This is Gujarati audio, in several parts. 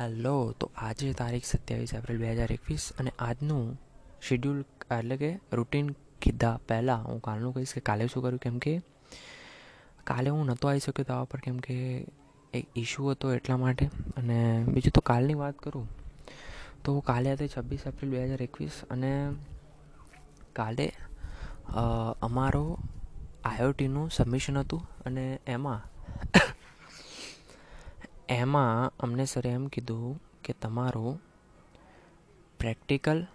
હેલો તો આજે તારીખ સત્યાવીસ એપ્રિલ બે હજાર એકવીસ અને આજનું શેડ્યુલ એટલે કે રૂટીન કીધા પહેલાં હું કાલનું કહીશ કે કાલે શું કર્યું? કેમ કે કાલે હું નહોતો આવી શક્યો તાવા પર કેમ કે એક ઇશ્યુ હતો એટલા માટે. અને બીજું તો કાલની વાત કરું, તો કાલે હતી છવ્વીસ એપ્રિલ બે હજાર એકવીસ અને કાલે અમારો આઈઓટીનું સબમિશન હતું અને એમાં એમાં અમને સરે એમ કીધું કે તમારું પ્રેક્ટિકલ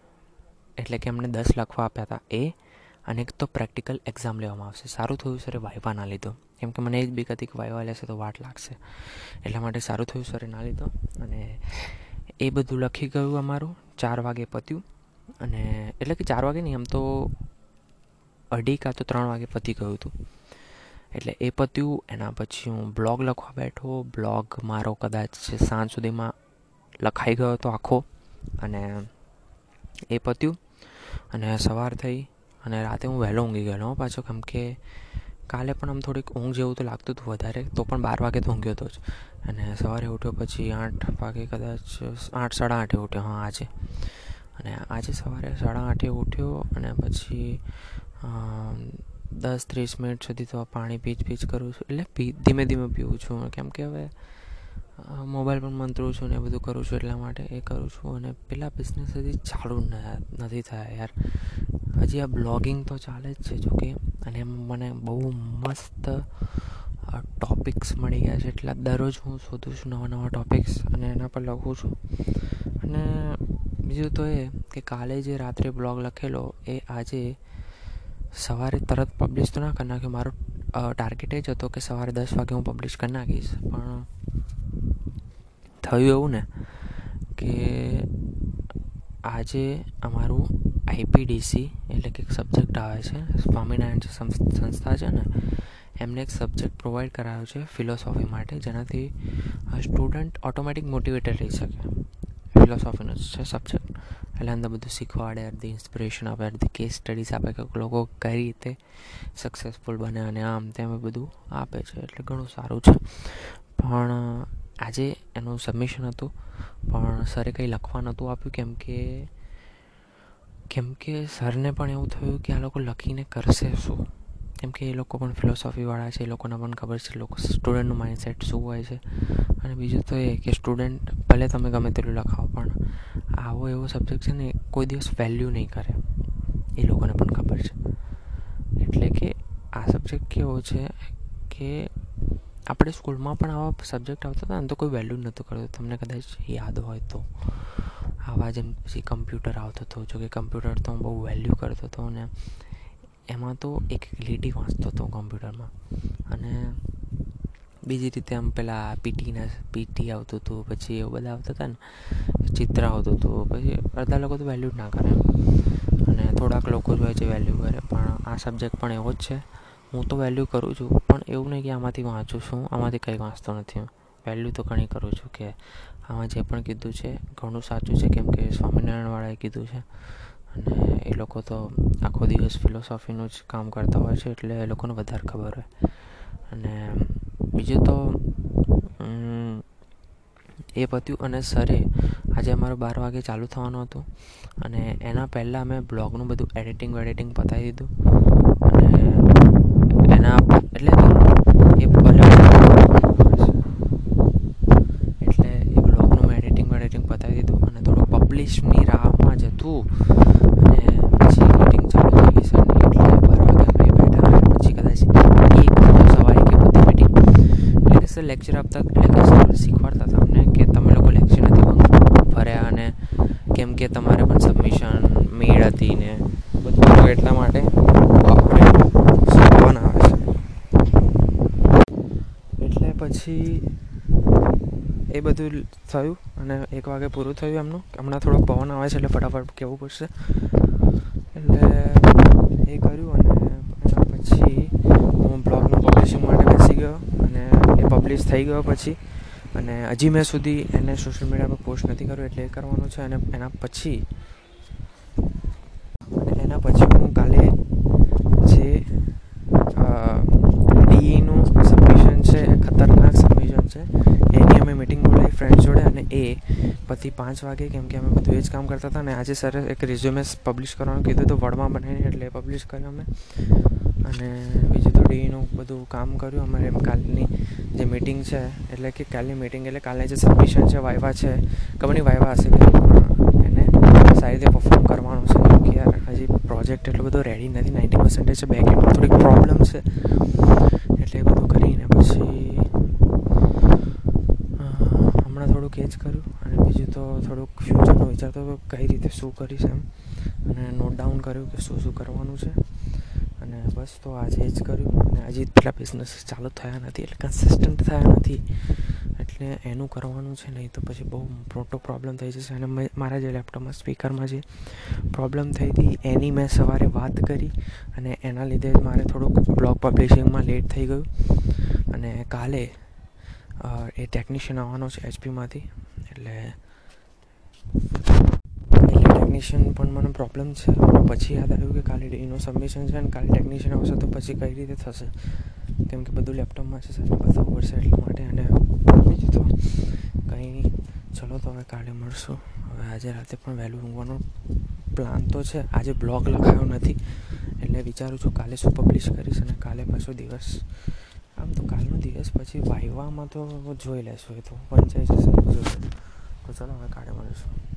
એટલે કે અમને દસ લખવા આપ્યા હતા એ અને એક તો પ્રેક્ટિકલ એક્ઝામ લેવામાં આવશે. સારું થયું સરે વાઇવા ના લીધો. કેમ કે મને એ જ બીક હતી કે વાઇવા લેશે તો વાટ લાગશે. એટલા માટે સારું થયું સરે ના લીધો અને એ બધું લખી ગયું અમારું. ચાર વાગે પત્યું અને એટલે કે ચાર વાગે નહીં, આમ તો અઢી કાં તો ત્રણ વાગે પતી ગયું હતું. એટલે એ પત્યું, એના પછી હું બ્લોગ લખવા બેઠો. બ્લોગ મારો કદાચ સાંજ સુધીમાં લખાઈ ગયો હતો આખો. અને એ પત્યું. અને સવાર થઈ અને રાતે હું વહેલો ઊંઘી ગયેલો પાછો. કેમ કે કાલે પણ આમ થોડીક ઊંઘ જેવું તો લાગતું હતું વધારે, તો પણ બાર વાગે તો ઊંઘ્યો હતો જ. અને સવારે ઉઠ્યો પછી આઠ વાગે કદાચ આઠ, સાડા આઠે ઉઠ્યો, હા, આજે. અને આજે સવારે સાડા આઠે ઉઠ્યો અને પછી દસ, ત્રીસ મિનિટ સુધી તો પાણી પીચ પીચ કરું છું. એટલે પી, ધીમે ધીમે પીવું છું. કેમ કે હવે મોબાઈલ પણ મંતરું છું ને એ બધું કરું છું એટલા માટે એ કરું છું. અને પેલા બિઝનેસ હજી ચાલુ નથી થયા યાર. હજી આ બ્લોગિંગ તો ચાલે જ છે જોકે અને મને બહુ મસ્ત ટોપિક્સ મળી ગયા છે. એટલે દરરોજ હું શોધું છું નવા નવા ટોપિક્સ અને એના પર લખું છું. અને બીજું તો એ કે કાલે જે રાત્રે બ્લોગ લખેલો, એ આજે સવારે તરત પબ્લિશ તો ના કરી નાખ્યું મારો ટાર્ગેટ એ જ હતો કે સવારે દસ વાગે હું પબ્લિશ કરી નાખીશ. પણ થયું એવું ને કે આજે અમારું આઈપીડીસી એટલે કે એક સબ્જેક્ટ આવે છે, સ્વામિનારાયણ જે સંસ્થા છે ને, એમને એક સબ્જેક્ટ પ્રોવાઈડ કરાયો છે ફિલોસોફી માટે, જેનાથી સ્ટુડન્ટ ઓટોમેટિક મોટિવેટેડ રહી શકે. ફિલોસોફીનો છે સબ્જેક્ટ એટલે અંદર બધું શીખવાડે અડધી ઇન્સ્પિરેશન આપે અડધી કેસ સ્ટડીઝ આપે કે લોકો કઈ રીતે સક્સેસફુલ બને અને આમ તેમ બધું આપે છે. એટલે ઘણું સારું છે. પણ આજે એનું સબમિશન હતું, પણ સરે કંઈ લખવા નહોતું આપ્યું, કેમ કે કેમ કે સરને પણ એવું થયું કે આ લોકો લખીને કરશે શું? કેમ કે એ લોકો પણ ફિલોસોફીવાળા છે, એ લોકોને પણ ખબર છે લોકો સ્ટુડન્ટનું માઇન્ડસેટ શું હોય છે. અને બીજું તો એ કે સ્ટુડન્ટ ભલે તમે ગમે તેટલું લખાવો, પણ આવો એવો સબ્જેક્ટ છે ને, કોઈ દિવસ વેલ્યુ નહીં કરે. એ લોકોને પણ ખબર છે. એટલે કે આ સબ્જેક્ટ કેવો છે કે આપણે સ્કૂલમાં પણ આવા સબ્જેક્ટ આવતા હતા ને, તો કોઈ વેલ્યુ નહોતું કરતું. તમને કદાચ યાદ હોય તો. આવા જેમ પછી કમ્પ્યુટર આવતો હતો. જો કે કમ્પ્યુટર તો હું બહુ વેલ્યુ કરતો હતો અને એમાં તો એક લીટી વાંચતો હતો કમ્પ્યુટરમાં અને બીજી રીતે આમ પેલા પીટીના પીટી આવતું હતું, પછી એવું બધા આવતા હતા ને, ચિત્ર આવતું હતું, પછી અડધા લોકો તો વેલ્યુ જ ના કરે. અને થોડાક લોકો જ હોય છે વેલ્યુ કરે, પણ આ સબ્જેક્ટ પણ એવો જ છે. હું તો વેલ્યુ કરું છું, પણ એવું નહીં કે આમાંથી વાંચું છું, આમાંથી કંઈ વાંચતો નથી વેલ્યુ તો ઘણી કરું છું કે આમાં જે પણ કીધું છે, ઘણું સાચું છે, કેમ કે સ્વામિનારાયણવાળાએ કીધું છે. અને એ લોકો તો આખો દિવસ ફિલોસોફીનું જ કામ કરતા હોય છે, એટલે એ લોકોને વધારે ખબર હોય. અને બીજું તો એ પત્યું અને સરે આજે અમારું બાર વાગે ચાલુ થવાનું હતું. અને એના પહેલાં મેં બ્લોગનું બધું એડિટિંગ વેડિટિંગ પતાવી દીધું અને એના એટલે એ એટલે એ બ્લોગનું મેં એડિટિંગ વેડિટિંગ પતાવી દીધું અને થોડું પબ્લિશની રાહમાં જ હતું અને પછી મીટિંગ ચાલુ થઈ ગઈ સરની એટલે બાર વાગે અમે બેઠા પછી કદાચ એક સવારે કે બધી મીટિંગ એટલે સર લેક્ચર આપતા એટલે સર શીખવાડતા હતા અમને કે તમે લોકો લેક્ચર નથી ફર્યા અને કેમ કે તમારે પણ સબમિશન મેળ હતી ને બધું એટલા માટે આપણે શીખવાના આવે છે એટલે પછી એ બધું થયું અને એક વાગે પૂરું થયું એમનું. હમણાં થોડોક પવન આવે છે એટલે ફટાફટ કહેવું પડશે. એટલે એ કર્યું અને એના પછી હું બ્લોગનું પબ્લિશિંગ માટે બેસી ગયો અને એ પબ્લિશ થઈ ગયો પછી. અને હજી મેં સુધી એને સોશિયલ મીડિયા પર પોસ્ટ નથી કર્યું, એટલે એ કરવાનું છે અને એના પછી. એના પછી હું અમે મિટિંગ બોલાવી ફ્રેન્ડ્સ જોડે અને એ પછી પાંચ વાગે કેમ કે અમે બધું એ જ કામ કરતા હતા અને આજે સરે એક રિઝ્યુમે પબ્લિશ કરવાનું કીધું હતું, વડમાં બનાવીને એટલે પબ્લિશ કર્યું અમે. અને બીજું તો ડીનું બધું કામ કર્યું. અમારે એમ કાલની જે મિટિંગ છે, એટલે કે કાલની મિટિંગ એટલે કાલે જે સબમિશન છે, વાયવા છે નહીં વાયવા હશે એને સારી રીતે પરફોર્મ કરવાનું છે. કે યાર, હજી પ્રોજેક્ટ એટલો બધો રેડી નથી. નાઇન્ટી પર્સન્ટેજ છે બેકએન્ડમાં થોડીક પ્રોબ્લેમ છે. એટલે એ બધું કરીને પછી એ જ કર્યું અને બીજું તો થોડુંક ફ્યુચરનો વિચારતો હતો કઈ રીતે શું કરીશ એમ. અને નોટ ડાઉન કર્યું કે શું શું કરવાનું છે. અને બસ તો આજે એ જ કર્યું. અને હજી પેલા બિઝનેસ ચાલુ થયા નથી, એટલે કન્સિસ્ટન્ટ થયા નથી. એટલે એનું કરવાનું છે, નહીં તો પછી બહુ મોટો પ્રોબ્લેમ થઈ જશે. અને મારા જે લેપટોપમાં સ્પીકરમાં જે પ્રોબ્લેમ થઈ હતી, એની મેં સવારે વાત કરી. અને એના લીધે મારે થોડુંક બ્લોગ પબ્લિશિંગમાં લેટ થઈ ગયું. અને કાલે એ ટેકનિશિયન આવવાનો છે એચપીમાંથી એટલે એટલે ટેકનિશિયન પણ મને પ્રોબ્લેમ છે. પછી યાદ આવ્યું કે કાલે એનું સબમિશન છે અને કાલે ટેકનિશિયન આવશે તો પછી કઈ રીતે થશે? કેમ કે બધું લેપટોપમાં છે સરને બતાવવું પડશે એટલા માટે. અને બીજું તો કંઈ નહીં. ચલો તો હવે કાલે મળશું. હવે આજે રાતે પણ વહેલું ઊંઘવાનો પ્લાન તો છે. આજે બ્લોગ લખાયો નથી. એટલે વિચારું છું કાલે શું પબ્લિશ કરીશ અને કાલે પાછો દિવસ આમ તો કાલનો દિવસ પછી વાયવામાં તો જોઈ લેશું એ તો. પંચાયત તો ચલો હવે કાલે મળીશું.